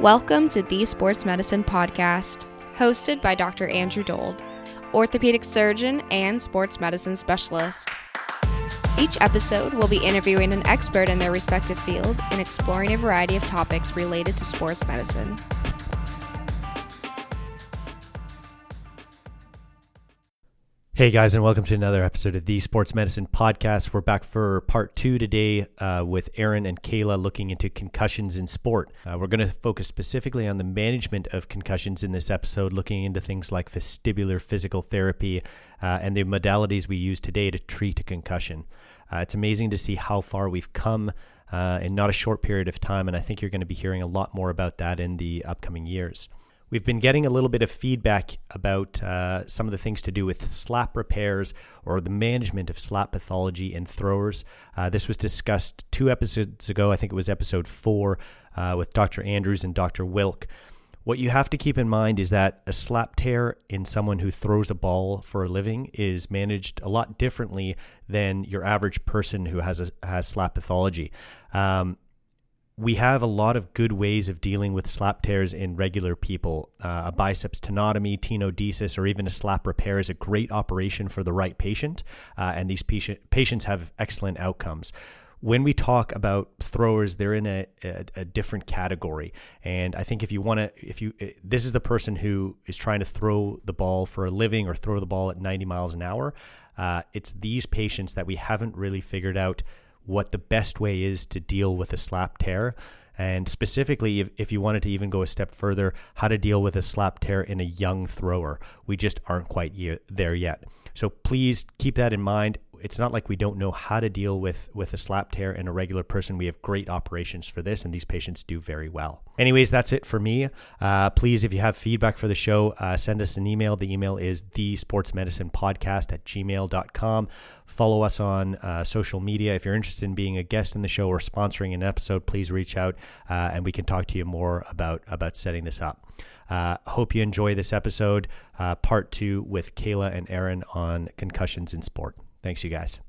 Welcome to the Sports Medicine Podcast, hosted by Dr. Andrew Dold, orthopedic surgeon and sports medicine specialist. Each episode will be interviewing an expert in their respective field and exploring a variety of topics related to sports medicine. Hey guys, and welcome to another episode of the Sports Medicine Podcast. We're back for part two today uh, with Erin and Kayla looking into concussions in sport. Uh, we're going to focus specifically on the management of concussions in this episode, looking into things like vestibular physical therapy uh, and the modalities we use today to treat a concussion. Uh, it's amazing to see how far we've come uh, in not a short period of time, and I think you're going to be hearing a lot more about that in the upcoming years. We've been getting a little bit of feedback about uh, some of the things to do with slap repairs or the management of slap pathology in throwers. Uh, this was discussed two episodes ago. I think it was episode four uh, with Dr. Andrews and Dr. Wilk. What you have to keep in mind is that a slap tear in someone who throws a ball for a living is managed a lot differently than your average person who has a has slap pathology. Um, we have a lot of good ways of dealing with slap tears in regular people. Uh, a biceps tenotomy, tenodesis, or even a slap repair is a great operation for the right patient, uh, and these patient, patients have excellent outcomes. When we talk about throwers, they're in a, a, a different category, and I think if you want to, if you, this is the person who is trying to throw the ball for a living or throw the ball at 90 miles an hour. Uh, it's these patients that we haven't really figured out what the best way is to deal with a slap tear. And specifically, if, if you wanted to even go a step further, how to deal with a slap tear in a young thrower. We just aren't quite there yet. So please keep that in mind. It's not like we don't know how to deal with with a slap tear in a regular person. We have great operations for this, and these patients do very well. Anyways, that's it for me. Uh, please, if you have feedback for the show, uh, send us an email. The email is the sportsmedicinepodcast at gmail.com. Follow us on uh, social media. If you're interested in being a guest in the show or sponsoring an episode, please reach out uh, and we can talk to you more about about setting this up. Uh, hope you enjoy this episode, uh, part two with Kayla and Erin on concussions in sport. Thanks, you guys.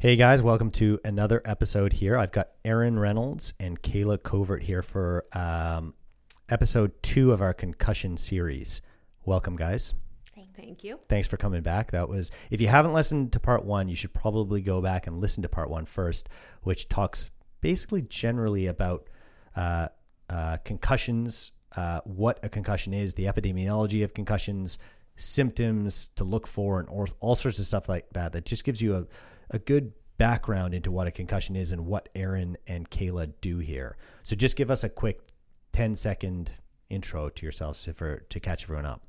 Hey guys, welcome to another episode here. I've got Erin Reynolds and Kayla Covert here for um, episode two of our concussion series. Welcome, guys. Thank you. Thanks for coming back. That was, if you haven't listened to part one, you should probably go back and listen to part one first, which talks basically generally about uh, uh, concussions, uh, what a concussion is, the epidemiology of concussions, symptoms to look for, and or, all sorts of stuff like that. That just gives you a, a good background into what a concussion is and what Erin and Kayla do here. So just give us a quick 10 second intro to yourselves to, for, to catch everyone up.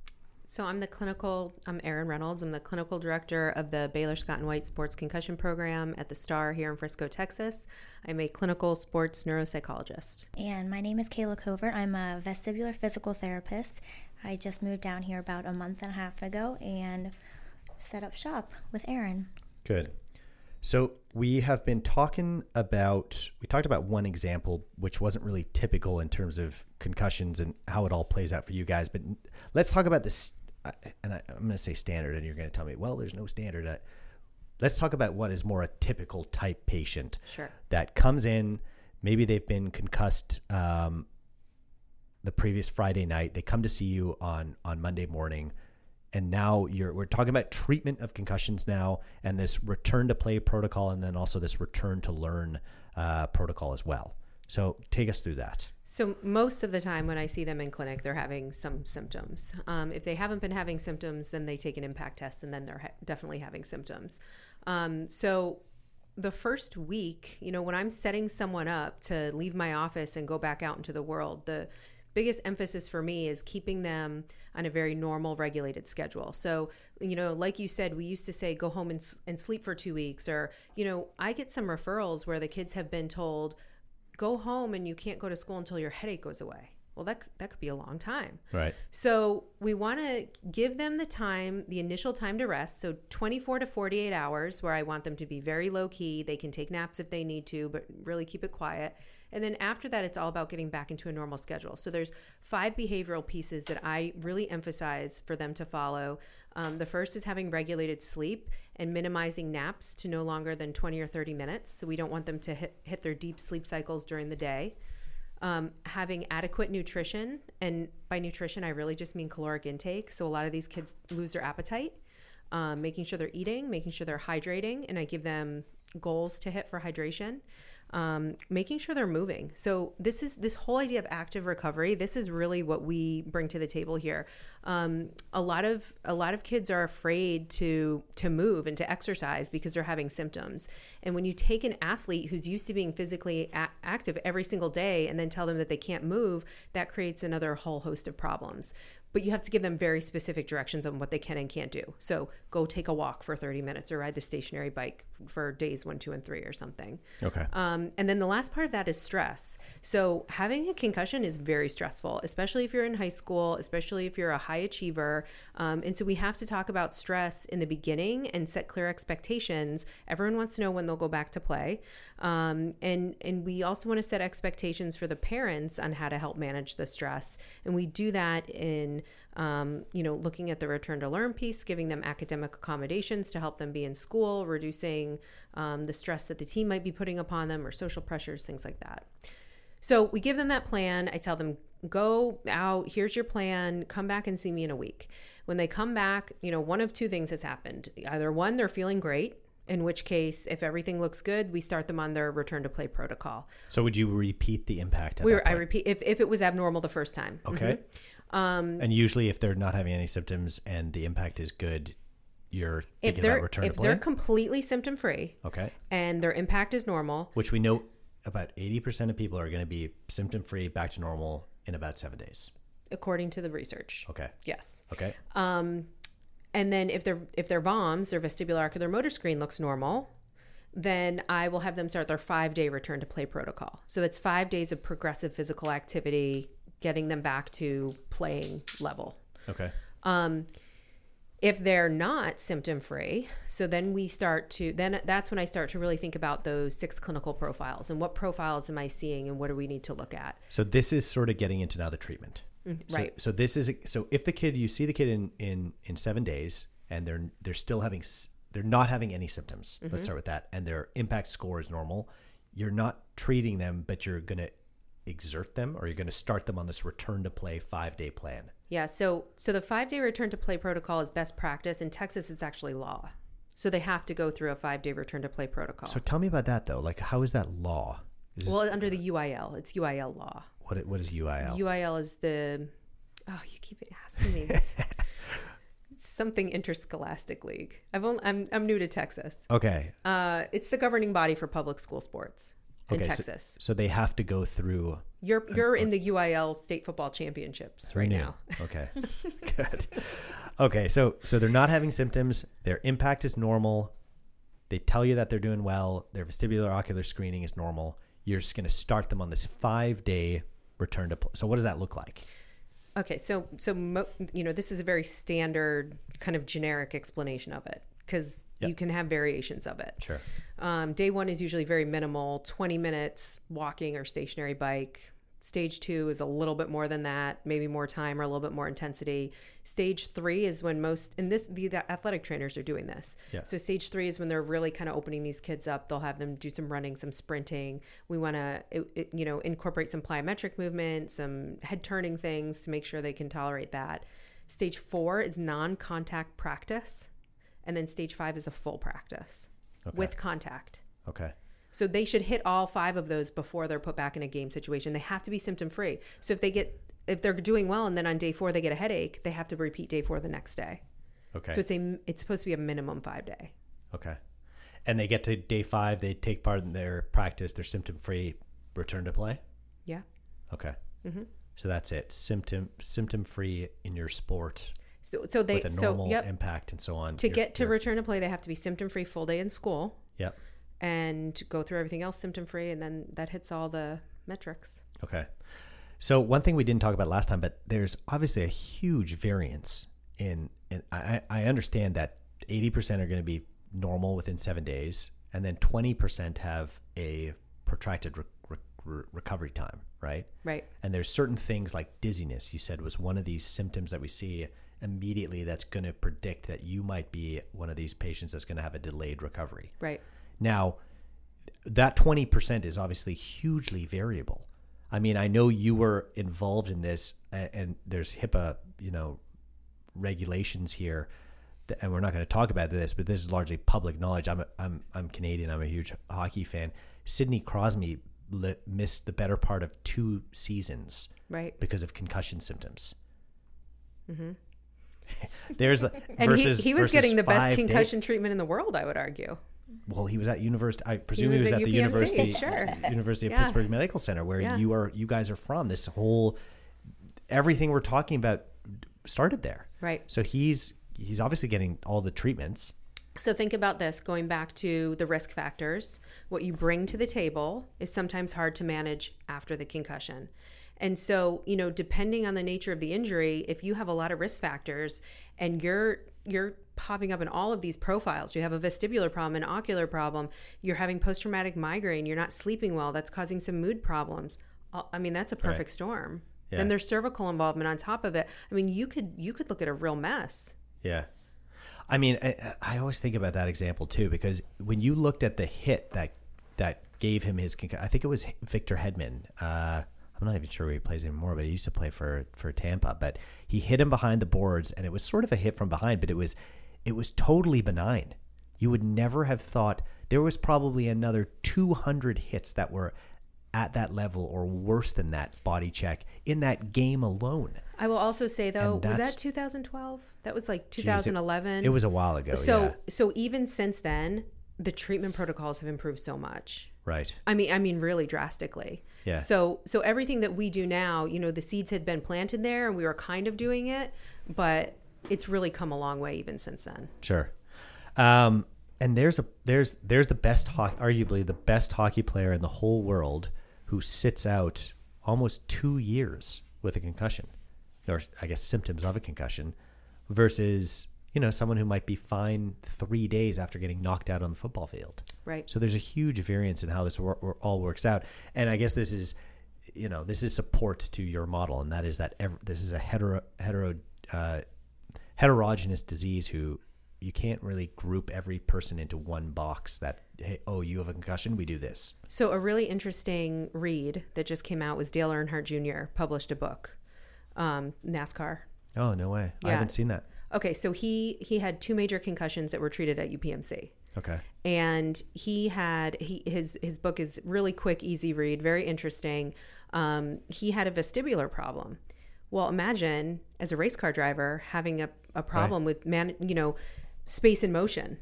So I'm the clinical, I'm Erin Reynolds. I'm the clinical director of the Baylor Scott and White Sports Concussion Program at the STAR here in Frisco, Texas. I'm a clinical sports neuropsychologist. And my name is Kayla Covert. I'm a vestibular physical therapist. I just moved down here about a month and a half ago and set up shop with Erin. Good. So we have been talking about we talked about one example which wasn't really typical in terms of concussions and how it all plays out for you guys, but let's talk about this and I, am going to say standard, and you're going to tell me, well, there's no standard. Uh, let's talk about what is more a typical type patient sure. that comes in. Maybe they've been concussed um, the previous Friday night. They come to see you on on Monday morning, and now you're we're talking about treatment of concussions now, and this return to play protocol, and then also this return to learn uh, protocol as well. So take us through that. So most of the time when I see them in clinic, they're having some symptoms. Um, if they haven't been having symptoms, then they take an impact test, and then they're ha- definitely having symptoms. Um, so the first week, you know, when I'm setting someone up to leave my office and go back out into the world, the biggest emphasis for me is keeping them on a very normal regulated schedule so you know like you said we used to say go home and, and sleep for two weeks or you know i get some referrals where the kids have been told go home and you can't go to school until your headache goes away. Well, that that could be a long time. Right. So we want to give them the time, the initial time to rest. So 24 to 48 hours, where I want them to be very low key. They can take naps if they need to, but really keep it quiet. And then after that, it's all about getting back into a normal schedule. So there's five behavioral pieces that I really emphasize for them to follow. Um, the first is having regulated sleep and minimizing naps to no longer than 20 or 30 minutes. So we don't want them to hit, hit their deep sleep cycles during the day. um, having adequate nutrition, and by nutrition, I really just mean caloric intake. So a lot of these kids lose their appetite. Um, making sure they're eating, making sure they're hydrating, and I give them goals to hit for hydration um, making sure they're moving. So this is this whole idea of active recovery. This is really what we bring to the table here. Um, a lot of a lot of kids are afraid to to move and to exercise because they're having symptoms. And when you take an athlete who's used to being physically a- active every single day and then tell them that they can't move, that creates another whole host of problems but you have to give them very specific directions on what they can and can't do. So go take a walk for 30 minutes or ride the stationary bike for days one, two, and three or something. Okay. Um, and then the last part of that is stress. So having a concussion is very stressful, especially if you're in high school, especially if you're a high achiever. Um, and so we have to talk about stress in the beginning and set clear expectations. Everyone wants to know when they'll go back to play. Um, and, and we also want to set expectations for the parents on how to help manage the stress. And we do that in um, you know, looking at the return to learn piece, giving them academic accommodations to help them be in school, reducing um, the stress that the team might be putting upon them or social pressures, things like that. So we give them that plan. I tell them, go out, here's your plan, come back and see me in a week. When they come back, you know, one of two things has happened. Either one, they're feeling great, in which case, if everything looks good, we start them on their return to play protocol. So would you repeat the impact? we were, I repeat, if, if it was abnormal the first time. Okay. Mm-hmm. Um, and usually, if they're not having any symptoms and the impact is good, you're if thinking they're about return if to play. they're completely symptom free okay. and their impact is normal, Which we know about 80% of people are going to be symptom free, back to normal in about seven days. according to the research. Okay. Yes. Okay. Um, and then if their if their VOMS, their vestibular ocular motor screen looks normal, then I will have them start their five day return to play protocol. So that's five days of progressive physical activity, getting them back to playing level. Okay. Um, if they're not symptom free, so then we start to then that's when I start to really think about those six clinical profiles and what profiles am I seeing and what do we need to look at. So this is sort of getting into now the treatment. So, right. So this is so if the kid you see the kid in in in seven days and they're they're still having s- they're not having any symptoms. Mm-hmm. Let's start with that, and their impact score is normal. You're not treating them, but you're going to exert them, or are you're going to start them on this return to play five day plan. Yeah, so so the five day return to play protocol is best practice. In Texas, it's actually law. So they have to go through a five day return to play protocol. So tell me about that though. Like, how is that law? Is this- well, under the UIL, it's UIL law. what what is UIL? UIL is the oh, you keep asking me this. Something interscholastic league. I've only, I'm I'm new to Texas. okay. Uh, it's the governing body for public school sports in Okay, Texas. So, they have to go through you're you're in the UIL state football championships right now. Okay. Good. Okay, so so they're not having symptoms. Their impact is normal. They tell you that they're doing well. Their vestibular ocular screening is normal. You're just going to start them on this five day return to. Pl- so what does that look like? Okay, so so mo- you know this is a very standard kind of generic explanation of it because Yep. you can have variations of it. Sure. Um, day one is usually very minimal, twenty minutes walking or stationary bike. Stage two is a little bit more than that, maybe more time or a little bit more intensity. Stage three is when most, and this the, the athletic trainers are doing this. Yeah. So stage three is when they're really kind of opening these kids up. They'll have them do some running, some sprinting. We want to, you know, incorporate some plyometric movement, some head turning things to make sure they can tolerate that. Stage four is non-contact practice, and then stage five is a full practice with contact. Okay. So they should hit all five of those before they're put back in a game situation. They have to be symptom free. So if they get if they're doing well and then on day four they get a headache, they have to repeat day four the next day. Okay. So it's a it's supposed to be a minimum five day. okay. And they get to day five. They take part in their practice. They're symptom free. Return to play. Yeah. Okay. Mm-hmm. So that's it. Symptom symptom free in your sport So, so they with a so yep. impact and so on. To You're- get to return to play, they have to be symptom free full day in school Yep. and go through everything else symptom free, and then that hits all the metrics. Okay. So one thing we didn't talk about last time, but there's obviously a huge variance in. in I, I understand that 80% are going to be normal within seven days, and then 20% have a protracted re- re- recovery time, right? Right. And there's certain things like dizziness. You said was one of these symptoms that we see immediately. That's going to predict that you might be one of these patients that's going to have a delayed recovery. Right. Now, that 20% is obviously hugely variable. I mean, I know you were involved in this, and, and there's HIPAA, you know, regulations here, that, and we're not going to talk about this, but this is largely public knowledge. I'm a, I'm I'm Canadian. I'm a huge hockey fan. Sidney Crosby li- missed the better part of two seasons Right. because of concussion symptoms. Mm-hmm. There's the. And versus, he, he was getting the best five day- concussion treatment in the world, I would argue. well, he was at university. I presume he was was, at at, the university, sure. University of Yeah. Pittsburgh Medical Center, where Yeah. you are. You guys are from. This whole everything we're talking about started there. Right. So he's he's obviously getting all the treatments. So think about this going back to the risk factors. What you bring to the table is sometimes hard to manage after the concussion. And so, you know, depending on the nature of the injury, if you have a lot of risk factors and you're you're popping up in all of these profiles, you have a vestibular problem, an ocular problem, you're having post-traumatic migraine, you're not sleeping well, that's causing some mood problems. I mean, that's a perfect storm. Yeah. Then there's cervical involvement on top of it. I mean, you could you could look at a real mess. Yeah. I mean, I, I always think about that example too because when you looked at the hit that that gave him his concussion, I think it was Victor Hedman. Uh, I'm not even sure where he plays anymore, but he used to play for for Tampa. But he hit him behind the boards, and it was sort of a hit from behind, but it was it was totally benign. You would never have thought there was probably another 200 hits that were at that level or worse than that body check in that game alone. I will also say though, was that 2012? That was like Jeez, it- 2011. It was a while ago. so yeah. so even since then, the treatment protocols have improved so much. right. I mean, I mean, really drastically. Yeah. So so everything that we do now, you know, the seeds had been planted there, and we were kind of doing it, but it's really come a long way even since then. Sure. Um, and there's a there's there's the best hockey, arguably the best hockey player in the whole world who sits out almost two years with a concussion, or I guess symptoms of a concussion, versus you know someone who might be fine three days after getting knocked out on the football field. Right. So there's a huge variance in how this wor- all works out, and I guess this is, you know, this is support to your model, and that is that ev- this is a hetero hetero uh, heterogeneous disease who you can't really group every person into one box. That hey, oh, you have a concussion, we do this. So a really interesting read that just came out was Dale Earnhardt Jr. published a book, um, NASCAR. Oh no way, I haven't seen that. Okay, so he he had two major concussions that were treated at UPMC. Okay, and he had he his his book is really quick easy read very interesting um, he had a vestibular problem well imagine as a race car driver having a, a problem with man you know space and motion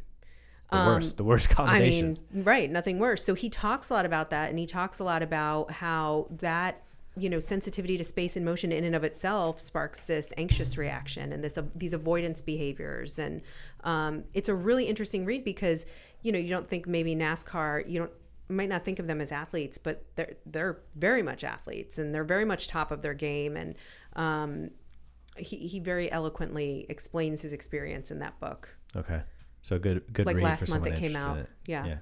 the worst, the worst combination. I mean, right, nothing worse. So he talks a lot about that, and he talks a lot about how that you know sensitivity to space and motion in and of itself sparks this anxious reaction and this these avoidance behaviors, and um, it's a really interesting read because you know you don't think maybe NASCAR you don't might not think of them as athletes, but they're they're very much athletes and they're very much top of their game and. Um, he, he very eloquently explains his experience in that book. okay, so good, good. Like read last month it came out. it. Yeah. Yeah.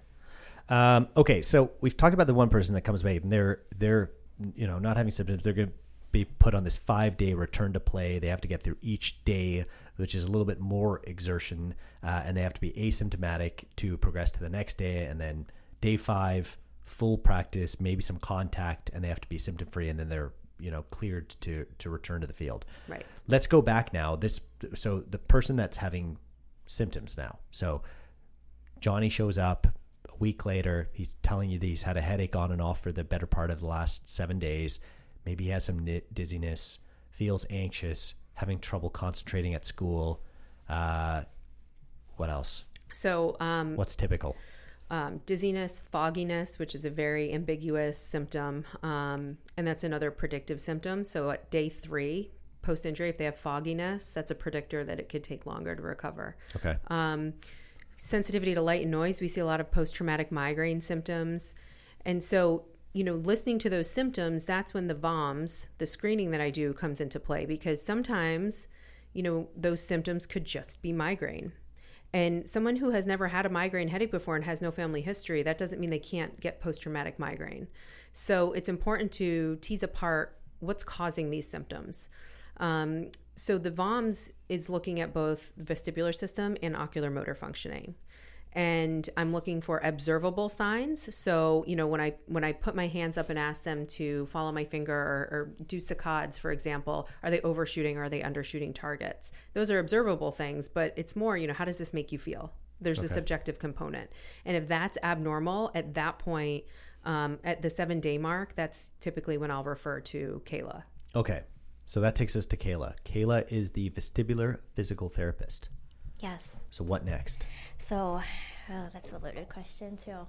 Um, okay, so we've talked about the one person that comes back, and they're they're you know not having symptoms. They're going to be put on this five day return to play. They have to get through each day, which is a little bit more exertion, uh, and they have to be asymptomatic to progress to the next day, and then day five full practice, maybe some contact, and they have to be symptom free, and then they're you know cleared to to return to the field. Right. Let's go back now. This so the person that's having symptoms now. So Johnny shows up a week later. He's telling you that he's had a headache on and off for the better part of the last seven days. Maybe he has some dizziness, feels anxious, having trouble concentrating at school. Uh, what else? So um, What's typical? um, dizziness, fogginess, which is a very ambiguous symptom, um, and that's another predictive symptom. So at day three post injury, if they have fogginess, that's a predictor that it could take longer to recover. Okay. Um, sensitivity to light and noise, we see a lot of post traumatic migraine symptoms, and so you know, listening to those symptoms, that's when the VOMS, the screening that I do, comes into play because sometimes, you know, those symptoms could just be migraine. And someone who has never had a migraine headache before and has no family history, that doesn't mean they can't get post traumatic migraine. So it's important to tease apart what's causing these symptoms. Um, so the VOMS is looking at both the vestibular system and ocular motor functioning. and I'm looking for observable signs. So, you know, when I when I put my hands up and ask them to follow my finger or, or do saccades, for example, are they overshooting or are they undershooting targets? Those are observable things, but it's more, you know, how does this make you feel? There's a subjective component, and if that's abnormal, at that point, um, at the seven day mark, that's typically when I'll refer to Kayla. Okay. So that takes us to Kayla. Kayla is the vestibular physical therapist. Yes. So what next? So, oh, that's a loaded question too.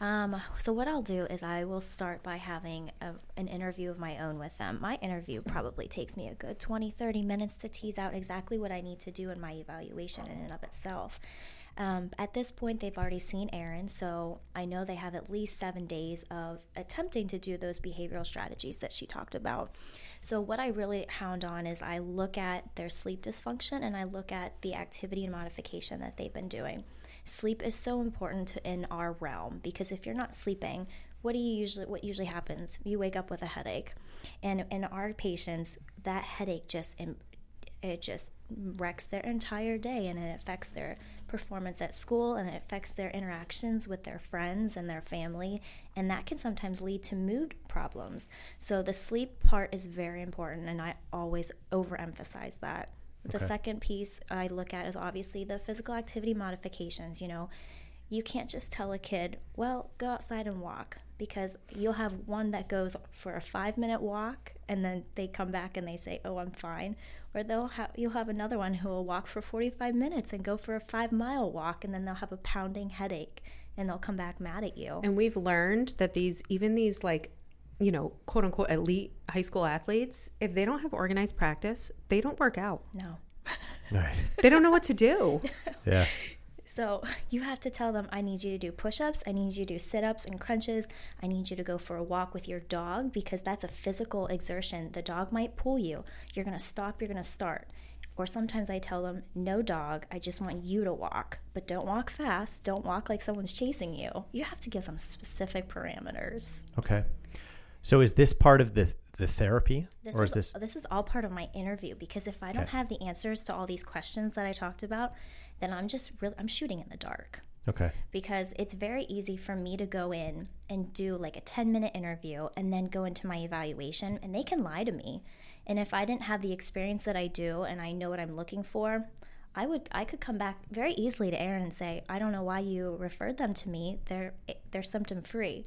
Um, so what I'll do is I will start by having a, an interview of my own with them. My interview probably takes me a good 20, 30 minutes to tease out exactly what I need to do in my evaluation in and of itself. Um, at this point, they've already seen Erin, so I know they have at least seven days of attempting to do those behavioral strategies that she talked about. So, what I really hound on is I look at their sleep dysfunction and I look at the activity and modification that they've been doing. Sleep is so important in our realm because if you're not sleeping, what do you usually what usually happens? You wake up with a headache, and in our patients, that headache just it just wrecks their entire day and it affects their performance at school and it affects their interactions with their friends and their family and that can sometimes lead to mood problems so the sleep part is very important and i always overemphasize that the Okay. second piece i look at is obviously the physical activity modifications you know you can't just tell a kid, well, go outside and walk because you'll have one that goes for a five minute walk and then they come back and they say, oh, I'm fine. Or they'll have, you'll have another one who will walk for 45 minutes and go for a five mile walk and then they'll have a pounding headache and they'll come back mad at you. And we've learned that these, even these like, you know, quote unquote elite high school athletes, if they don't have organized practice, they don't work out. No. Right. They don't know what to do. Yeah. So you have to tell them, I need you to do push ups, I need you to do sit ups and crunches, I need you to go for a walk with your dog because that's a physical exertion. The dog might pull you. You're going to stop, you're going to start. Or sometimes I tell them, no dog, I just want you to walk, but don't walk fast. Don't walk like someone's chasing you. You have to give them specific parameters. Okay. So is this part of the the therapy, This or is, is this? is all part of my interview because if I don't Okay. have the answers to all these questions that I talked about, then I'm just really I'm shooting in the dark. Okay. because it's very easy for me to go in and do like a 10 minute interview and then go into my evaluation and they can lie to me and if i didn't have the experience that i do and i know what i'm looking for i would i could come back very easily to erin and say i don't know why you referred them to me they're eh, they're symptom free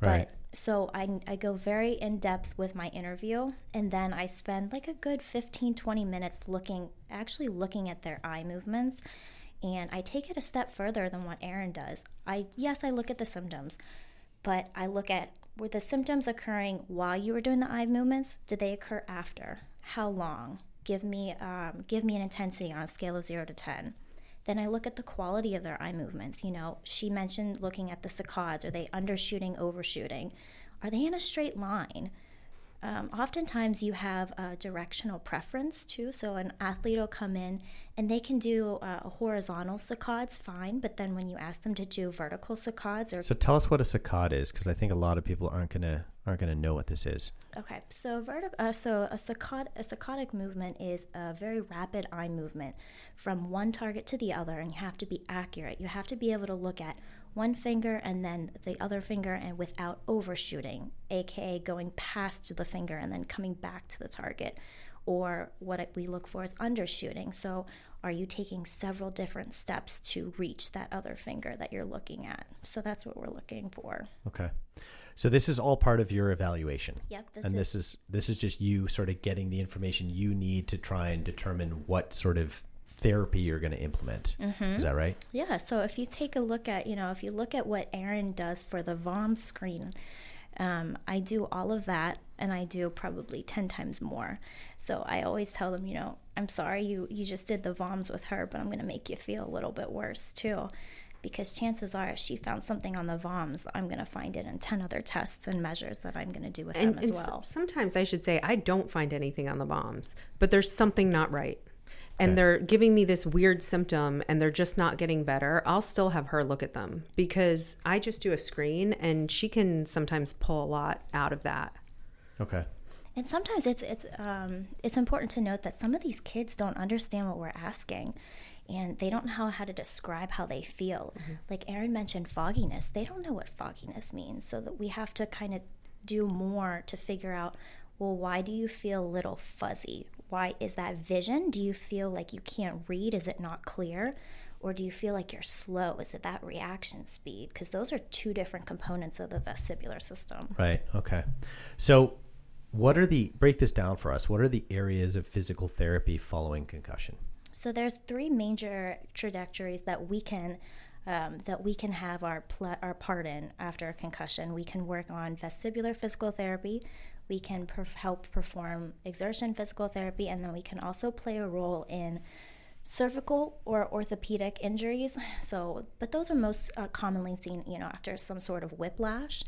Right. but so I, I go very in depth with my interview and then i spend like a good 15 20 minutes looking actually looking at their eye movements and I take it a step further than what Erin does. I yes, I look at the symptoms, but I look at were the symptoms occurring while you were doing the eye movements? Did they occur after? How long? Give me um, give me an intensity on a scale of zero to ten. Then I look at the quality of their eye movements. You know, she mentioned looking at the saccades. Are they undershooting, overshooting? Are they in a straight line? Um, oftentimes, you have a directional preference too. So, an athlete will come in and they can do uh, a horizontal saccades fine, but then when you ask them to do vertical saccades or So tell us what a saccade is, because I think a lot of people aren't gonna aren't gonna know what this is. Okay, so vertic- uh, so a saccade a saccadic movement is a very rapid eye movement from one target to the other, and you have to be accurate. You have to be able to look at one finger and then the other finger, and without overshooting, aka going past the finger and then coming back to the target. Or what we look for is undershooting. So, are you taking several different steps to reach that other finger that you're looking at? So that's what we're looking for. Okay. So this is all part of your evaluation. Yep. This and is this is this is just you sort of getting the information you need to try and determine what sort of therapy you're going to implement. Mm-hmm. Is that right? Yeah, so if you take a look at, you know, if you look at what Erin does for the VOM screen, um, I do all of that and I do probably 10 times more. So I always tell them, you know, I'm sorry you, you just did the VOMs with her, but I'm going to make you feel a little bit worse too. Because chances are, if she found something on the VOMs, I'm going to find it in 10 other tests and measures that I'm going to do with And, them as and s- well. sometimes I should say I don't find anything on the VOMs, but there's something not right. And Okay. they're giving me this weird symptom and they're just not getting better. I'll still have her look at them because I just do a screen and she can sometimes pull a lot out of that. Okay. And sometimes it's it's um, it's important to note that some of these kids don't understand what we're asking, and they don't know how to describe how they feel. Mm-hmm. Like Erin mentioned fogginess, they don't know what fogginess means. So that we have to kind of do more to figure out well, why do you feel a little fuzzy? Why is that vision? Do you feel like you can't read? Is it not clear? Or do you feel like you're slow? Is it that reaction speed? Because those are two different components of the vestibular system. Right. Okay. So, what are the, break this down for us, what are the areas of physical therapy following concussion? So there's three major trajectories that we can um, that we can have our pl- our part in after a concussion. We can work on vestibular physical therapy. We can perf- help perform exertion physical therapy, and then we can also play a role in cervical or orthopedic injuries. So, but those are most uh, commonly seen, you know, after some sort of whiplash,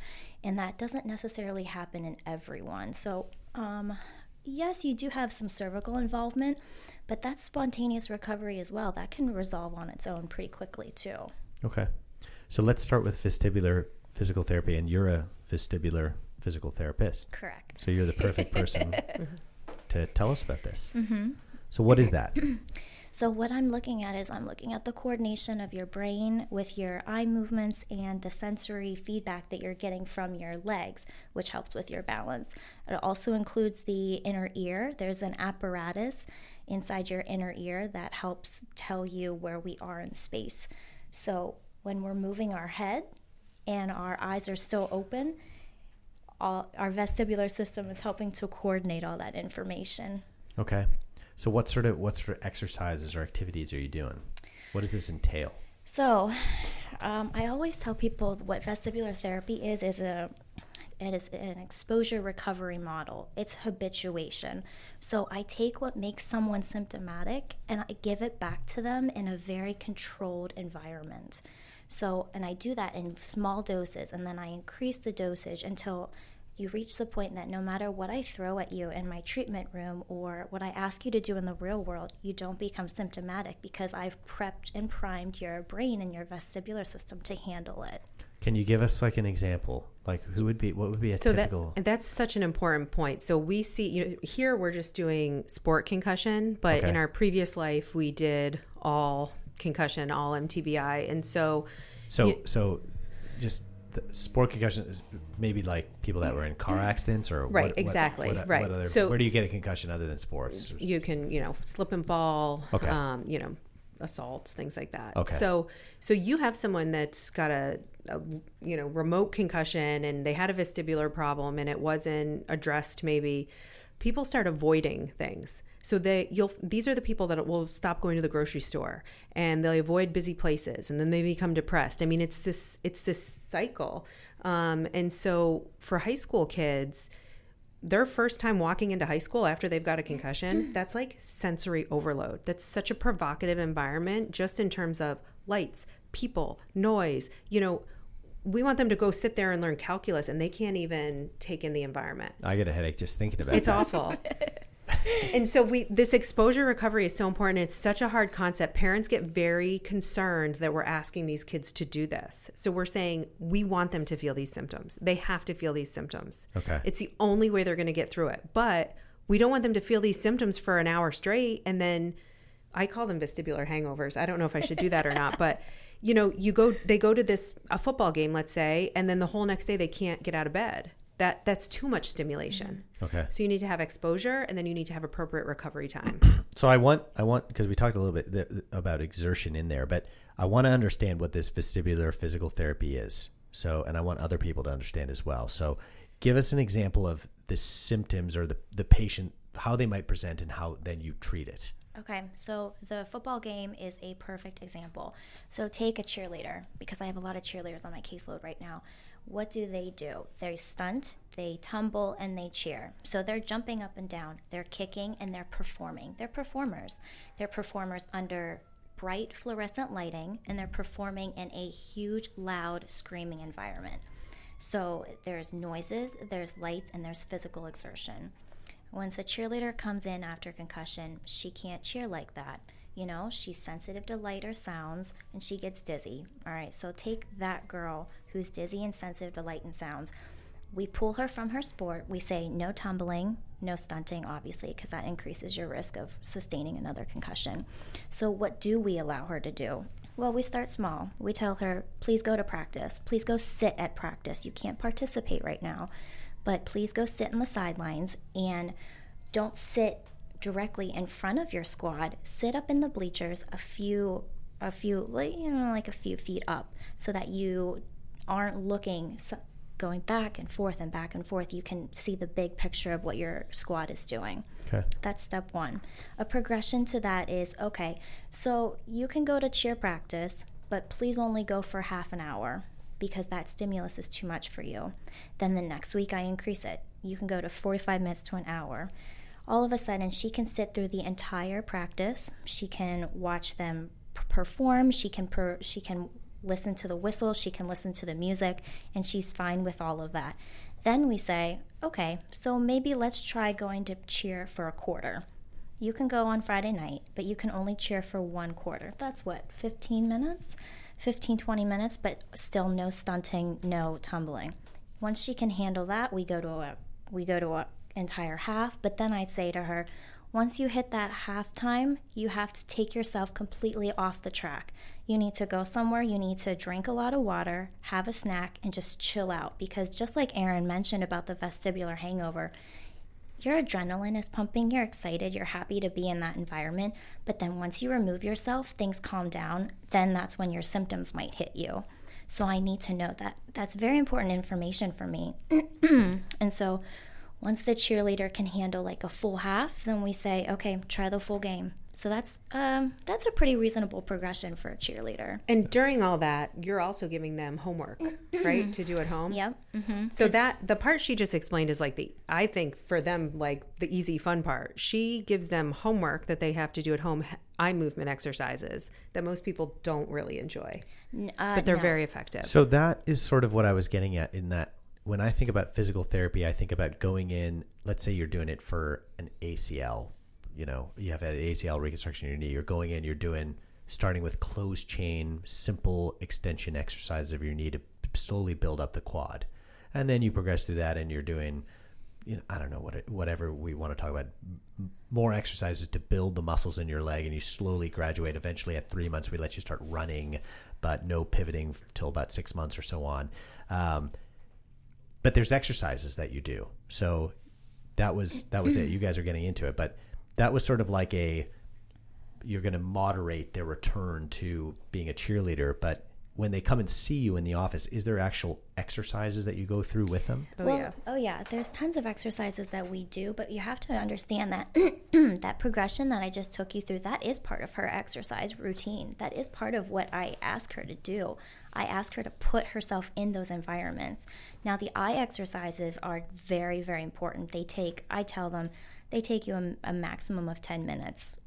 and that doesn't necessarily happen in everyone. So, um, yes, you do have some cervical involvement, but that's spontaneous recovery as well. That can resolve on its own pretty quickly too. Okay. So let's start with vestibular physical therapy, and you're a vestibular physical therapist. Correct. So you're the perfect person to tell us about this. Mm-hmm. So, what is that? So, what I'm looking at is I'm looking at the coordination of your brain with your eye movements and the sensory feedback that you're getting from your legs, which helps with your balance. It also includes the inner ear. There's an apparatus inside your inner ear that helps tell you where we are in space. So, when we're moving our head and our eyes are still open, all, our vestibular system is helping to coordinate all that information. Okay. So what sort of what sort of exercises or activities are you doing? What does this entail? So, um, I always tell people what vestibular therapy is is a it is an exposure recovery model. It's habituation. So I take what makes someone symptomatic and I give it back to them in a very controlled environment. So, and I do that in small doses and then I increase the dosage until you reach the point that no matter what I throw at you in my treatment room or what I ask you to do in the real world, you don't become symptomatic because I've prepped and primed your brain and your vestibular system to handle it. Can you give us like an example? Like who would be what would be a so typical that, that's such an important point. So we see you know here we're just doing sport concussion, but okay. in our previous life we did all concussion, all MTBI. And so So you, so just the sport concussion is maybe like people that were in car accidents or right what, exactly what, what, right. other, so where do you get a concussion other than sports? You can you know slip and fall okay. um, you know assaults things like that. Okay. So so you have someone that's got a, a you know remote concussion and they had a vestibular problem and it wasn't addressed maybe people start avoiding things so they you'll these are the people that will stop going to the grocery store and they avoid busy places and then they become depressed. I mean it's this it's this cycle. Um, and so for high school kids, their first time walking into high school after they've got a concussion, that's like sensory overload. That's such a provocative environment just in terms of lights, people, noise, you know, we want them to go sit there and learn calculus and they can't even take in the environment. I get a headache just thinking about it. It's that. awful. and so we this exposure recovery is so important. It's such a hard concept. Parents get very concerned that we're asking these kids to do this. So we're saying we want them to feel these symptoms. They have to feel these symptoms. Okay. It's the only way they're going to get through it. But we don't want them to feel these symptoms for an hour straight and then I call them vestibular hangovers. I don't know if I should do that or not, but you know, you go they go to this a football game, let's say, and then the whole next day they can't get out of bed that that's too much stimulation. Okay. So you need to have exposure, and then you need to have appropriate recovery time. So I want I want because we talked a little bit th- about exertion in there, but I want to understand what this vestibular physical therapy is. So, and I want other people to understand as well. So, give us an example of the symptoms or the the patient how they might present and how then you treat it. Okay, so the football game is a perfect example. So take a cheerleader because I have a lot of cheerleaders on my caseload right now what do they do? They stunt, they tumble, and they cheer. So they're jumping up and down, they're kicking, and they're performing. They're performers. They're performers under bright fluorescent lighting, and they're performing in a huge, loud, screaming environment. So there's noises, there's lights, and there's physical exertion. Once a cheerleader comes in after concussion, she can't cheer like that. You know, she's sensitive to light or sounds and she gets dizzy. All right, so take that girl who's dizzy and sensitive to light and sounds. we pull her from her sport. We say no tumbling, no stunting, obviously, because that increases your risk of sustaining another concussion. So, what do we allow her to do? Well, we start small. We tell her, please go to practice. Please go sit at practice. You can't participate right now, but please go sit in the sidelines and don't sit directly in front of your squad. Sit up in the bleachers a few a few like you know like a few feet up so that you aren't looking going back and forth and back and forth, you can see the big picture of what your squad is doing. Okay. That's step one. A progression to that is okay, so you can go to cheer practice, but please only go for half an hour because that stimulus is too much for you. Then the next week, I increase it. You can go to 45 minutes to an hour. All of a sudden, she can sit through the entire practice. She can watch them perform. She can per- she can listen to the whistle, she can listen to the music, and she's fine with all of that. Then we say, okay, so maybe let's try going to cheer for a quarter. You can go on Friday night, but you can only cheer for one quarter. That's what, 15 minutes? 15, 20 minutes, but still no stunting, no tumbling. Once she can handle that, we go to a we go to a entire half, but then I say to her, once you hit that half time, you have to take yourself completely off the track. You need to go somewhere, you need to drink a lot of water, have a snack, and just chill out. Because just like Erin mentioned about the vestibular hangover, your adrenaline is pumping, you're excited, you're happy to be in that environment. But then once you remove yourself, things calm down, then that's when your symptoms might hit you. So I need to know that. That's very important information for me. and so once the cheerleader can handle like a full half, then we say, okay, try the full game. So that's um, that's a pretty reasonable progression for a cheerleader. And during all that, you're also giving them homework, right, to do at home. Yep. Mm-hmm. So that the part she just explained is like the I think for them like the easy fun part. She gives them homework that they have to do at home, eye movement exercises that most people don't really enjoy, uh, but they're no. very effective. So that is sort of what I was getting at in that when I think about physical therapy, I think about going in, let's say you're doing it for an ACL you know, you have had an ACL reconstruction in your knee, you're going in, you're doing starting with closed chain, simple extension exercises of your knee to slowly build up the quad. And then you progress through that and you're doing, you know, I don't know what it, whatever we want to talk about, more exercises to build the muscles in your leg, and you slowly graduate. Eventually, at three months, we let you start running, but no pivoting till about six months or so on. Um, but there's exercises that you do. So that was that was it. You guys are getting into it, but that was sort of like a you're going to moderate their return to being a cheerleader but when they come and see you in the office is there actual exercises that you go through with them oh well, yeah. Oh yeah, there's tons of exercises that we do, but you have to understand that that progression that I just took you through, that is part of her exercise routine. That is part of what I ask her to do. I ask her to put herself in those environments. Now the eye exercises are very very important. They take I tell them they take you a, a maximum of 10 minutes.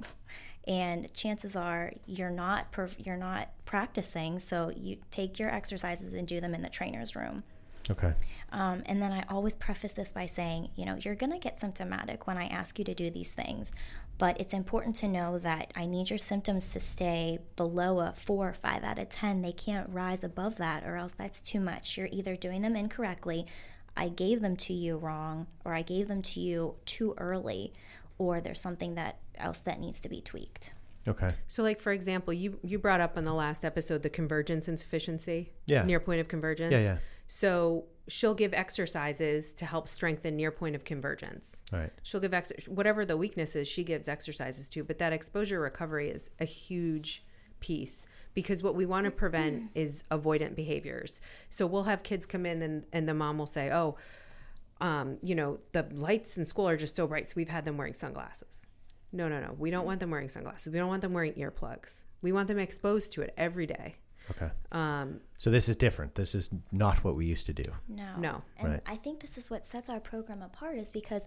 and chances are you're not you're not practicing so you take your exercises and do them in the trainer's room. Okay. Um, and then i always preface this by saying you know you're going to get symptomatic when i ask you to do these things but it's important to know that i need your symptoms to stay below a 4 or 5 out of 10 they can't rise above that or else that's too much. You're either doing them incorrectly I gave them to you wrong or I gave them to you too early or there's something that else that needs to be tweaked. Okay. So, like for example, you you brought up on the last episode the convergence insufficiency, Yeah. near point of convergence. Yeah, yeah. So she'll give exercises to help strengthen near point of convergence. All right. She'll give ex- whatever the weakness is, she gives exercises to. But that exposure recovery is a huge piece because what we want to prevent is avoidant behaviors. So we'll have kids come in and, and the mom will say, oh, um, you know, the lights in school are just so bright. So we've had them wearing sunglasses. No, no, no. We don't want them wearing sunglasses. We don't want them wearing earplugs. We want them exposed to it every day. Okay. Um, So this is different. This is not what we used to do. No. No. And Right. I think this is what sets our program apart is because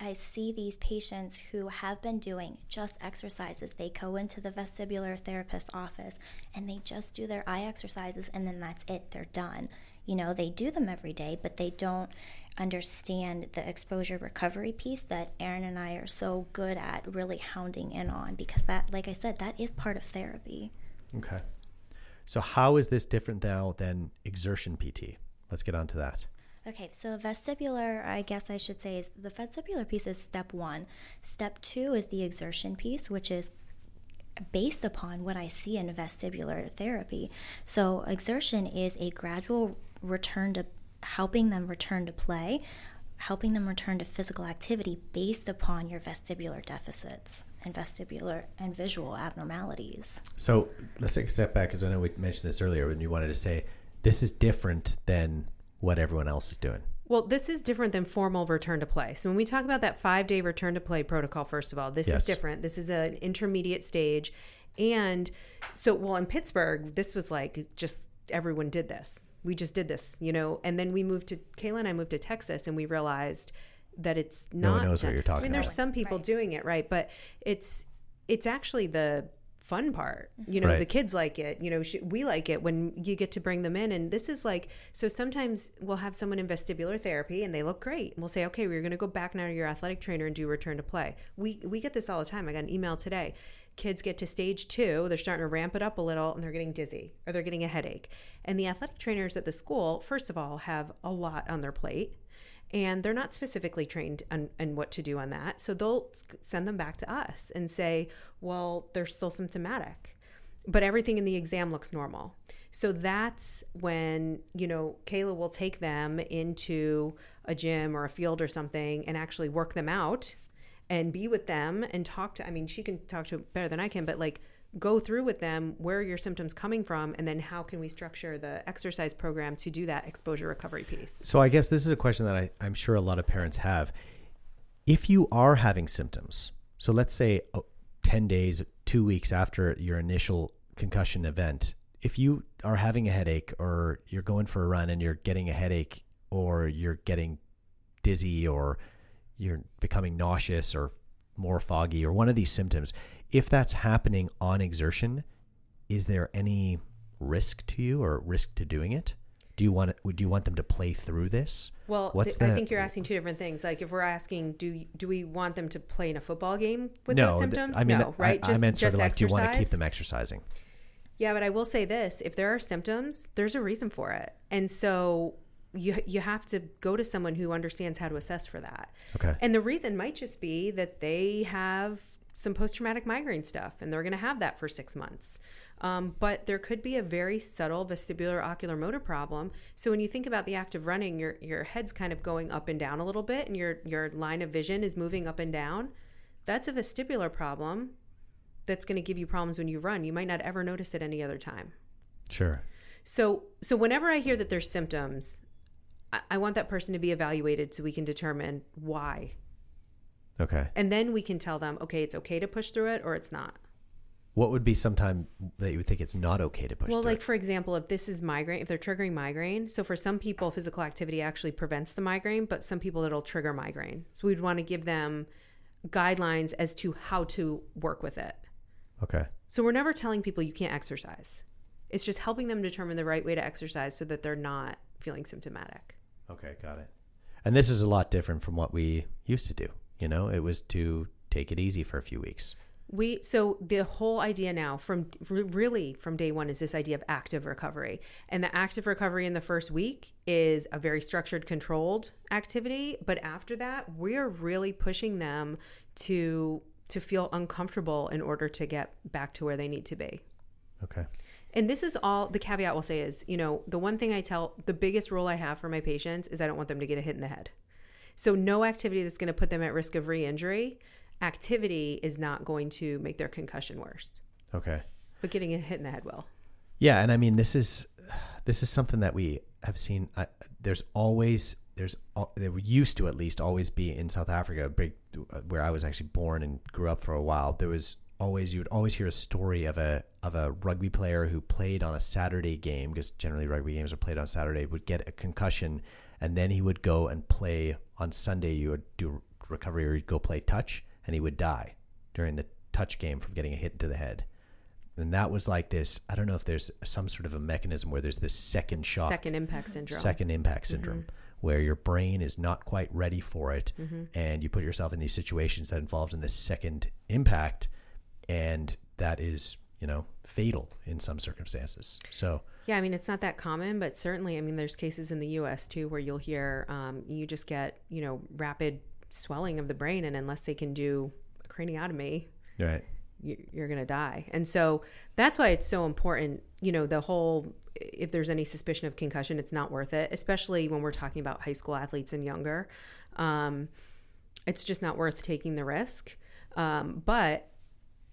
I see these patients who have been doing just exercises. They go into the vestibular therapist office and they just do their eye exercises and then that's it. They're done. You know, they do them every day, but they don't understand the exposure recovery piece that Erin and I are so good at really hounding in on because that like I said, that is part of therapy. Okay. So how is this different now than exertion PT? Let's get on to that. Okay, so vestibular, I guess I should say, is the vestibular piece is step one. Step two is the exertion piece, which is based upon what I see in vestibular therapy. So, exertion is a gradual return to helping them return to play, helping them return to physical activity based upon your vestibular deficits and vestibular and visual abnormalities. So let's take a step back because I know we mentioned this earlier when you wanted to say this is different than what everyone else is doing. Well, this is different than formal return to play. So when we talk about that five day return to play protocol, first of all, this Yes. is different. This is an intermediate stage. And so, well, in Pittsburgh, this was like just everyone did this. We just did this, you know. And then we moved to Kayla and I moved to Texas, and we realized that it's not. No one knows what you're talking I mean, there's about. some people Right. doing it, right? But it's it's actually the fun part. You know, Right. the kids like it. You know, sh- we like it when you get to bring them in. And this is like, so sometimes we'll have someone in vestibular therapy and they look great. And we'll say, okay, we're going to go back now to your athletic trainer and do return to play. We we get this all the time. I got an email today. Kids get to stage two, they're starting to ramp it up a little and they're getting dizzy or they're getting a headache. And the athletic trainers at the school, first of all, have a lot on their plate and they're not specifically trained on, on what to do on that. So they'll send them back to us and say, well, they're still symptomatic, but everything in the exam looks normal. So that's when, you know, Kayla will take them into a gym or a field or something and actually work them out and be with them and talk to, I mean, she can talk to better than I can, but like, go through with them where are your symptoms coming from and then how can we structure the exercise program to do that exposure recovery piece So I guess this is a question that I, I'm sure a lot of parents have. If you are having symptoms, so let's say oh, 10 days, two weeks after your initial concussion event, if you are having a headache or you're going for a run and you're getting a headache or you're getting dizzy or you're becoming nauseous or more foggy or one of these symptoms, if that's happening on exertion, is there any risk to you or risk to doing it? Do you want would you want them to play through this? Well, th- I think you're asking two different things. Like if we're asking, do do we want them to play in a football game with no, those th- symptoms? I mean, no, right? I, I meant sort of like, do you want to keep them exercising? Yeah, but I will say this: if there are symptoms, there's a reason for it, and so you you have to go to someone who understands how to assess for that. Okay. And the reason might just be that they have some post traumatic migraine stuff, and they're going to have that for six months. Um, but there could be a very subtle vestibular ocular motor problem. So when you think about the act of running, your your head's kind of going up and down a little bit, and your your line of vision is moving up and down. That's a vestibular problem. That's going to give you problems when you run. You might not ever notice it any other time. Sure. So, so whenever I hear that there's symptoms, I, want that person to be evaluated so we can determine why, Okay. and then we can tell them, okay, it's okay to push through it or it's not. What would be some time that you would think it's not okay to push well, like for example, if this is migraine, if they're triggering migraine, so for some people, physical activity actually prevents the migraine, but some people it'll trigger migraine. So we'd want to give them guidelines as to how to work with it. okay. So we're never telling people you can't exercise. It's just helping them determine the right way to exercise so that they're not feeling symptomatic. Okay, got it. And this is a lot different from what we used to do. You know, it was to take it easy for a few weeks. We so the whole idea now from really from day one is this idea of active recovery, and the active recovery in the first week is a very structured, controlled activity. But after that, we're really pushing them to to feel uncomfortable in order to get back to where they need to be. Okay. And this is all the caveat will say is, you know, the one thing I tell, the biggest rule I have for my patients is I don't want them to get a hit in the head. So no activity that's going to put them at risk of re-injury. Activity is not going to make their concussion worse, Okay. but getting a hit in the head will. Yeah, and I mean this is this is something that we have seen. I, there's always there's there used to at least always be in South Africa, where I was actually born and grew up for a while. There was always you would always hear a story of a of a rugby player who played on a Saturday game because generally rugby games are played on Saturday would get a concussion and then he would go and play on Sunday. You would do recovery or you'd go play touch and he would die during the touch game from getting a hit to the head. And that was like this. I don't know if there's some sort of a mechanism where there's this second shock, Second impact syndrome. second impact syndrome, mm-hmm. where your brain is not quite ready for it, mm-hmm. and you put yourself in these situations that involved in this second impact, and that is, you know, fatal in some circumstances. So Yeah, I mean, it's not that common, but certainly, I mean, there's cases in the U.S. too where you'll hear um, you just get, you know, rapid swelling of the brain, and unless they can do a craniotomy, right, you, you're going to die. And so that's why it's so important, you know, the whole if there's any suspicion of concussion, it's not worth it, especially when we're talking about high school athletes and younger. Um, it's just not worth taking the risk. Um, but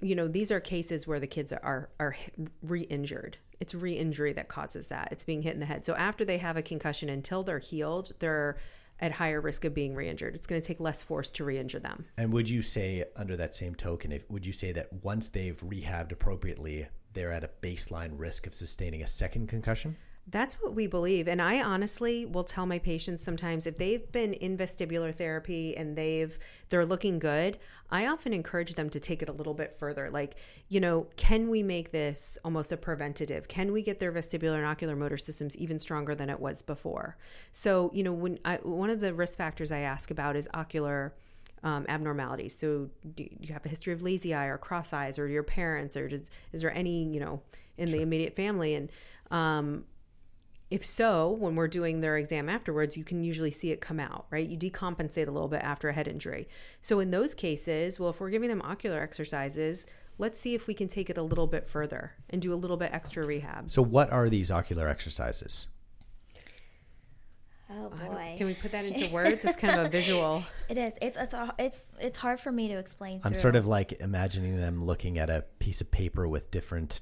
you know, these are cases where the kids are are re-injured. It's re-injury that causes that. It's being hit in the head. So after they have a concussion, until they're healed, they're at higher risk of being re-injured. It's going to take less force to re-injure them. And would you say, under that same token, if would you say that once they've rehabbed appropriately, they're at a baseline risk of sustaining a second concussion? That's what we believe. And I honestly will tell my patients sometimes if they've been in vestibular therapy and they've they're looking good, I often encourage them to take it a little bit further. Like, you know, can we make this almost a preventative? Can we get their vestibular and ocular motor systems even stronger than it was before? So, you know, when I, one of the risk factors I ask about is ocular um, abnormalities. So, do you have a history of lazy eye or cross eyes, or your parents, or does, is there any, you know, in sure. the immediate family? And um, if so, when we're doing their exam afterwards, you can usually see it come out, right? You decompensate a little bit after a head injury. So, in those cases, well, if we're giving them ocular exercises, let's see if we can take it a little bit further and do a little bit extra rehab. So, what are these ocular exercises? Oh boy! Can we put that into words? It's kind of a visual. It is. It's it's it's, it's hard for me to explain. I'm through. sort of like imagining them looking at a piece of paper with different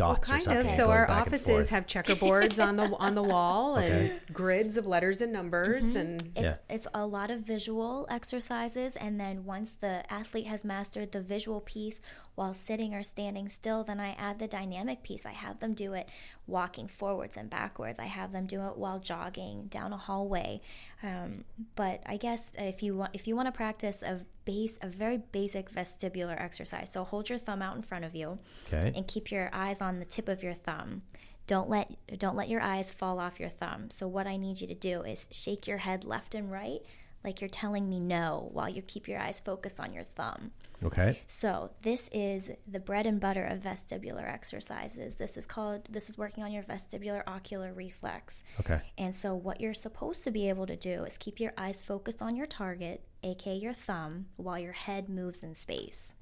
dots well, kind of. So our offices have checkerboards on the on the wall okay. and grids of letters and numbers mm-hmm. and it's, yeah. it's a lot of visual exercises and then once the athlete has mastered the visual piece while sitting or standing still, then I add the dynamic piece. I have them do it walking forwards and backwards. I have them do it while jogging down a hallway. Um, but I guess if you want, if you want to practice a base, a very basic vestibular exercise, so hold your thumb out in front of you, okay. and keep your eyes on the tip of your thumb. Don't let don't let your eyes fall off your thumb. So what I need you to do is shake your head left and right like you're telling me no while you keep your eyes focused on your thumb. Okay. So this is the bread and butter of vestibular exercises. This is called this is working on your vestibular ocular reflex. Okay. And so what you're supposed to be able to do is keep your eyes focused on your target, aka your thumb, while your head moves in space.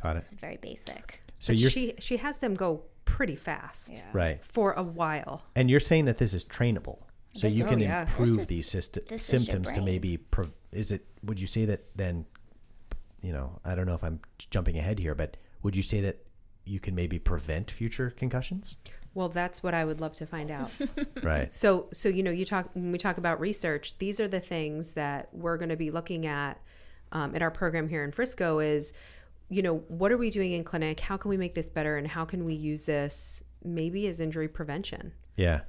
Got it. It's very basic. So you're she she has them go pretty fast. Yeah. Right. For a while. And you're saying that this is trainable. So This you is- can oh, yeah. improve This is- these syst- this symptoms to maybe prov- is it would you say that then you know, I don't know if I'm jumping ahead here, but would you say that you can maybe prevent future concussions? Well, that's what I would love to find out. Right. So, so you know, you talk when we talk about research. These are the things that we're going to be looking at um, at our program here in Frisco. Is you know, what are we doing in clinic? How can we make this better, and how can we use this maybe as injury prevention? Yeah.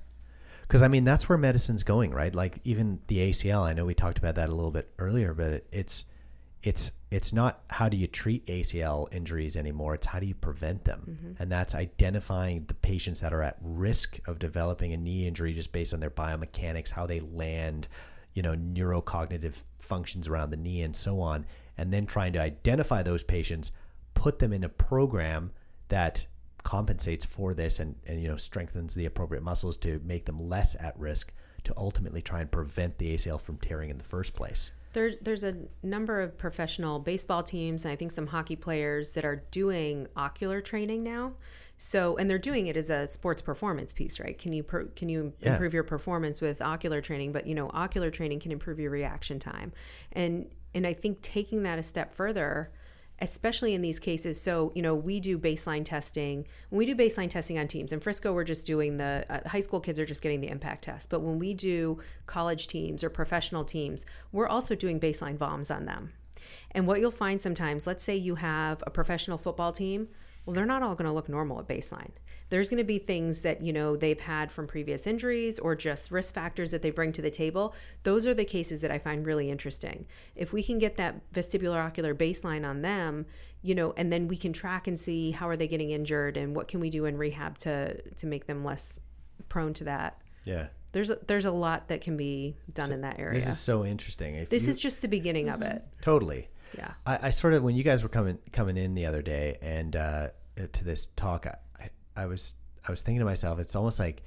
Because I mean, that's where medicine's going, right? Like even the ACL. I know we talked about that a little bit earlier, but it's it's it's not how do you treat ACL injuries anymore. It's how do you prevent them, mm-hmm. and that's identifying the patients that are at risk of developing a knee injury just based on their biomechanics, how they land, you know, neurocognitive functions around the knee, and so on, and then trying to identify those patients, put them in a program that compensates for this and, and you know strengthens the appropriate muscles to make them less at risk to ultimately try and prevent the ACL from tearing in the first place. There's there's a number of professional baseball teams and I think some hockey players that are doing ocular training now. So and they're doing it as a sports performance piece, right? Can you per, can you Yeah. improve your performance with ocular training? But you know, ocular training can improve your reaction time, and and I think taking that a step further, especially in these cases. So you know, we do baseline testing. When we do baseline testing on teams in Frisco, we're just doing the uh, high school kids are just getting the impact test. But when we do college teams or professional teams, we're also doing baseline VOMs on them. And what you'll find sometimes, let's say you have a professional football team, well, they're not all going to look normal at baseline. There's going to be things that, you know, they've had from previous injuries or just risk factors that they bring to the table. Those are the cases that I find really interesting. If we can get that vestibular ocular baseline on them, you know, and then we can track and see how are they getting injured and what can we do in rehab to to make them less prone to that. Yeah. There's a, there's a lot that can be done in that area. This is so interesting. If this you- is just the beginning of it. totally. Yeah. I, I sort of when you guys were coming coming in the other day and uh, to this talk, I, I was I was thinking to myself, it's almost like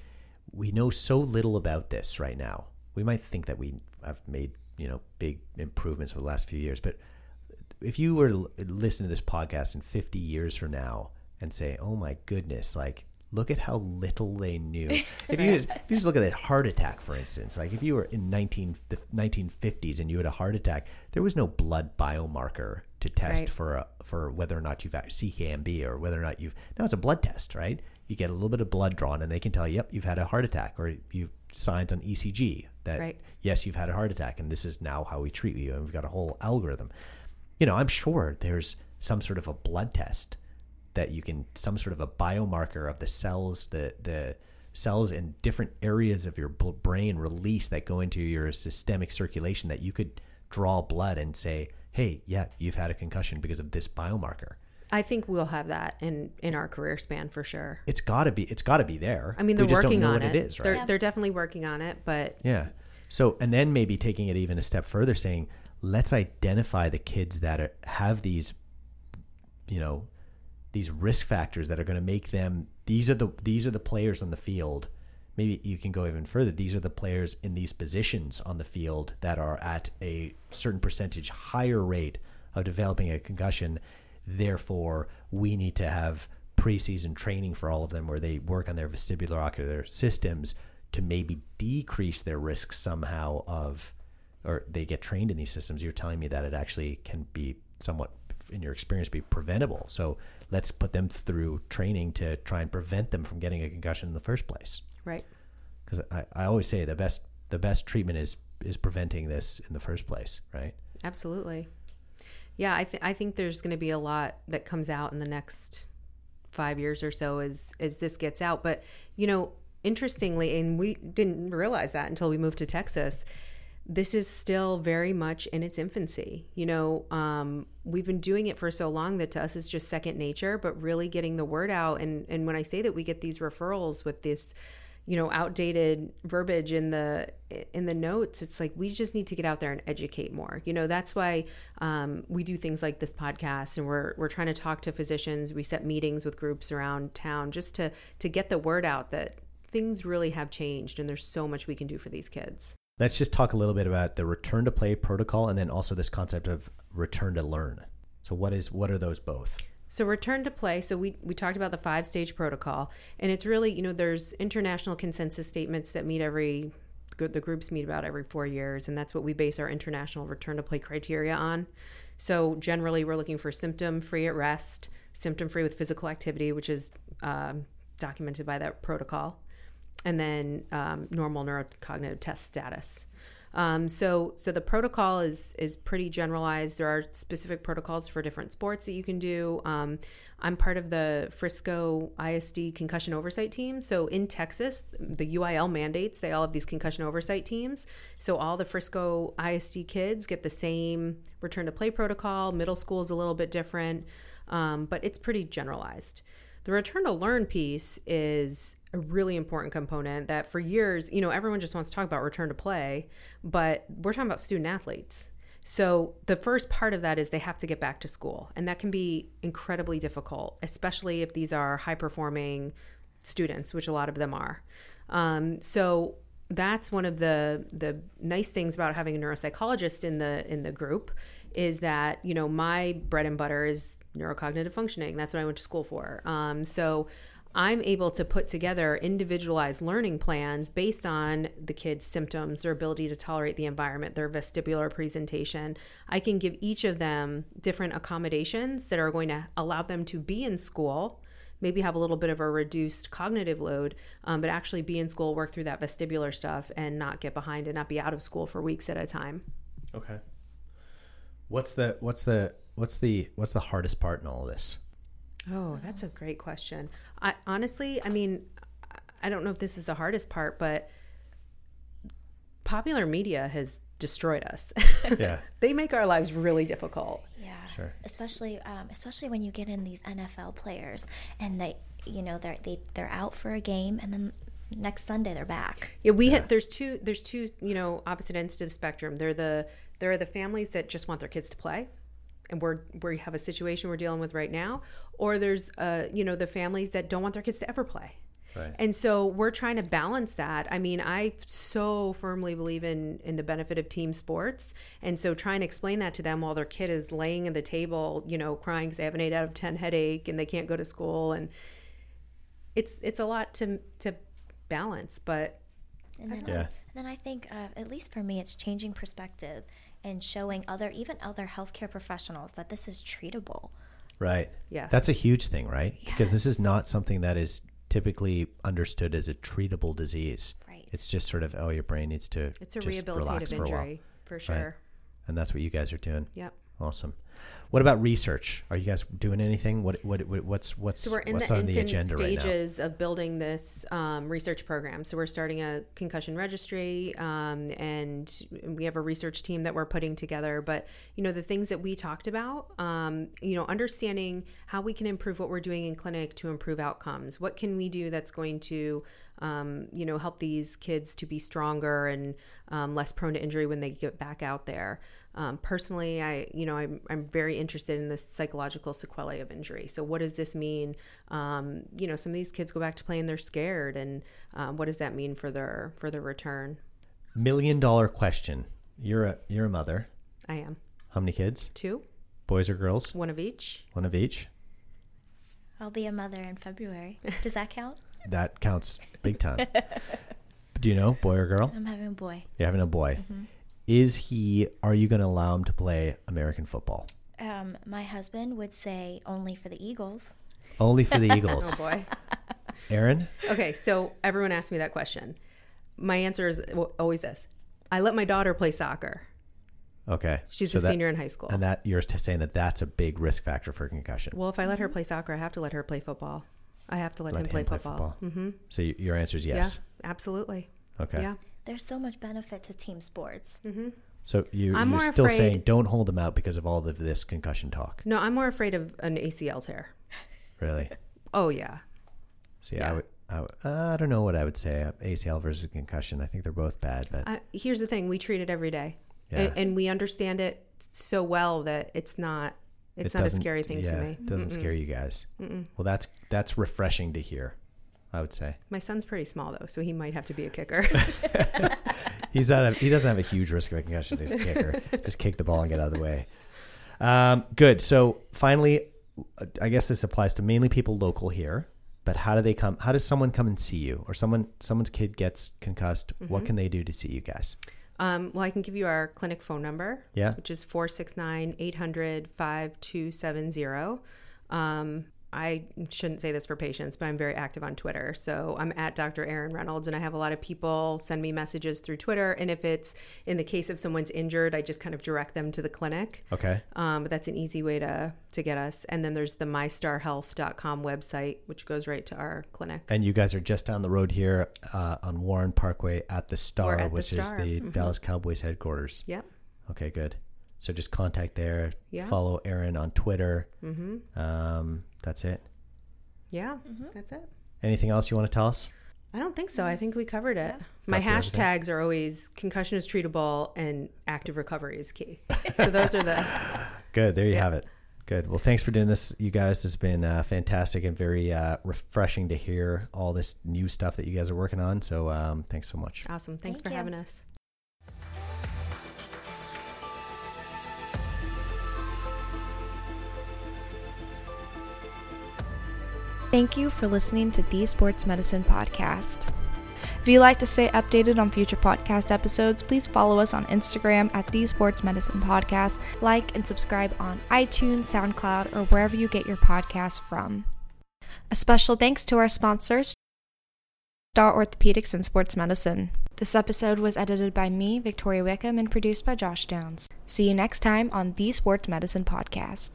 we know so little about this right now. We might think that we have made you know big improvements over the last few years, but if you were to listen to this podcast in 50 years from now and say, "Oh my goodness," like look at how little they knew. If you just, if you just look at that heart attack, for instance, like if you were in 19 the 1950s and you had a heart attack, there was no blood biomarker to test Right. for a, for whether or not you've had CKMB or whether or not you've now it's a blood test, right? You get a little bit of blood drawn and they can tell you, yep, you've had a heart attack or you've signs on ECG that Right. yes, you've had a heart attack and this is now how we treat you and we've got a whole algorithm. You know, I'm sure there's some sort of a blood test that you can some sort of a biomarker of the cells the the cells in different areas of your brain release that go into your systemic circulation that you could draw blood and say hey yeah you've had a concussion because of this biomarker I think we'll have that in in our career span for sure. it's got to be it's got to be there I mean, they're working on it. it is right They're they're definitely working on it, but Yeah. So, and then maybe taking it even a step further, saying, let's identify the kids that are, have these, you know, these risk factors that are going to make them. These are the these are the players on the field. Maybe you can go even further. These are the players in these positions on the field that are at a certain percentage higher rate of developing a concussion. Therefore, we need to have preseason training for all of them where they work on their vestibular ocular systems to maybe decrease their risk somehow of or they get trained in these systems you're telling me that it actually can be somewhat in your experience be preventable so let's put them through training to try and prevent them from getting a concussion in the first place right. because I, I always say the best the best treatment is is preventing this in the first place right Absolutely. Yeah, I, th- I think there's going to be a lot that comes out in the next five years or so as as this gets out. But you know, interestingly, and we didn't realize that until we moved to Texas. This is still very much in its infancy. You know, um, we've been doing it for so long that to us it's just second nature. But really getting the word out, and and when I say that we get these referrals with this you know outdated verbiage in the in the notes it's like we just need to get out there and educate more you know that's why um, we do things like this podcast and we're we're trying to talk to physicians we set meetings with groups around town just to to get the word out that things really have changed and there's so much we can do for these kids let's just talk a little bit about the return to play protocol and then also this concept of return to learn so what is what are those both So return to play. So we we talked about the five stage protocol, and it's really you know there's international consensus statements that meet every the groups meet about every four years, and that's what we base our international return to play criteria on. So generally, we're looking for symptom free at rest, symptom free with physical activity, which is um, documented by that protocol, and then um, normal neurocognitive test status. Um, so, so the protocol is is pretty generalized. There are specific protocols for different sports that you can do. Um, I'm part of the Frisco ISD concussion oversight team. So in Texas, the UIL mandates they all have these concussion oversight teams. So all the Frisco ISD kids get the same return to play protocol. Middle school is a little bit different, um, but it's pretty generalized. The return to learn piece is a really important component that for years, you know, everyone just wants to talk about return to play, but we're talking about student athletes. So the first part of that is they have to get back to school, and that can be incredibly difficult, especially if these are high performing students, which a lot of them are. Um, so that's one of the the nice things about having a neuropsychologist in the in the group is that you know my bread and butter is neurocognitive functioning. That's what I went to school for. Um, so I'm able to put together individualized learning plans based on the kids' symptoms, their ability to tolerate the environment, their vestibular presentation. I can give each of them different accommodations that are going to allow them to be in school, maybe have a little bit of a reduced cognitive load, um, but actually be in school, work through that vestibular stuff, and not get behind and not be out of school for weeks at a time. Okay. What's the what's the what's the what's the hardest part in all of this? Oh, that's a great question. I honestly, I mean, I don't know if this is the hardest part, but popular media has destroyed us. Yeah. they make our lives really difficult. Yeah, Sure. especially um, especially when you get in these NFL players and they, you know, they're they they're out for a game and then next Sunday they're back. Yeah, we had there's two there's two, you know, opposite ends to the spectrum. They're the there are the families that just want their kids to play. And we're we have a situation we're dealing with right now, or there's uh you know the families that don't want their kids to ever play. Right. And so we're trying to balance that. I mean, I so firmly believe in in the benefit of team sports, and so trying to explain that to them while their kid is laying in the table, you know, crying because they have an eight out of ten headache and they can't go to school, and it's it's a lot to to balance. But And then, Yeah. and then I think, uh, at least for me, it's changing perspective and showing other, even other healthcare professionals, that this is treatable. Right. Yes. That's a huge thing, right? Because this is not something that is typically understood as a treatable disease. Right. It's just sort of, oh, your brain needs to it's a just relax rehabilitative for a while. injury for sure. And that's what you guys are doing. Yep. Awesome. What about research? Are you guys doing anything? What what, what what's what's So we're in what's the on the agenda right now? stages of building this um, research program. So we're starting a concussion registry, um, and we have a research team that we're putting together. But you know, the things that we talked about, um, you know, understanding how we can improve what we're doing in clinic to improve outcomes. What can we do that's going to um, you know, help these kids to be stronger and um, less prone to injury when they get back out there. Um, personally, I, you know, I'm, I'm very interested in the psychological sequelae of injury. So, what does this mean? Um, you know, some of these kids go back to play and they're scared, and um, what does that mean for their for their return? Million dollar question. You're a you're a mother. I am How many kids? two, Boys or girls? one of each. One of each. I'll be a mother in February. Does that count? That counts big time. Do you know boy or girl? I'm having a boy. You're having a boy. Is he? Are you going to allow him to play American football? Um, my husband would say only for the Eagles. Only for the Oh Eagles. boy. Erin. okay, so everyone asked me that question. My answer is always this: I let my daughter play soccer. Okay. She's So a that- senior in high school. And that you're saying that that's a big risk factor for concussion. Well, if I let her play soccer, I have to let her play football. I have to let, Let him play football. Mm-hmm. So your answer is yes. Yeah, absolutely. Okay. Yeah. There's so much benefit to team sports. So you, I'm you're more still saying don't hold them out because of all of this concussion talk. No, I'm more afraid of an ACL tear. Really? Oh yeah. See, Yeah. I would. I, uh, I don't know what I would say. uh, ACL versus concussion. I think they're both bad, but I, here's the thing: we treat it every day, Yeah. and, and we understand it so well that it's not. It's it not a scary thing yeah, to me. It doesn't scare you guys. Well, that's that's refreshing to hear. I would say My son's pretty small though, so he might have to be a kicker. he's not. A, he doesn't have a huge risk of a concussion. He's a kicker. Just kick the ball and get out of the way. Um, good. So finally, I guess this applies to mainly people local here. But how do they come? How does someone come and see you, or someone someone's kid gets concussed? Mm-hmm. What can they do to see you guys? um, well, I can give you our clinic phone number. Yeah. which is 469 800 5270. I shouldn't say this for patients, but I'm very active on Twitter. So I'm at Dr. Erin Reynolds, and I have a lot of people send me messages through Twitter. And if it's in the case of someone's injured, I just kind of direct them to the clinic. Okay. Um, but that's an easy way to to get us. And then there's the mystarhealth.com website, which goes right to our clinic. And you guys are just down the road here uh, on Warren Parkway at the Star, at the which is Star. the Mhm. Dallas Cowboys headquarters. Yep. Okay, good. So just contact there. Yeah. Follow Erin on Twitter. Mm-hmm. Um, that's it. Yeah, that's it. Anything else you want to tell us? I don't think so. I think we covered it. My Covered everything. hashtags are always concussion is treatable and active recovery is key. So those are the Good. There you have it. Good. Well, thanks for doing this, you guys. It's been uh, fantastic and very uh, refreshing to hear all this new stuff that you guys are working on. So um, thanks so much. awesome. Thanks Thank for you. having us. Thank you for listening to the Sports Medicine Podcast. If you'd like to stay updated on future podcast episodes, please follow us on Instagram at the Sports Medicine Podcast, like and subscribe on iTunes, SoundCloud, or wherever you get your podcasts from. A special thanks to our sponsors, Star Orthopedics and Sports Medicine. This episode was edited by me, Victoria Wickham, and produced by Josh Jones. See you next time on the Sports Medicine Podcast.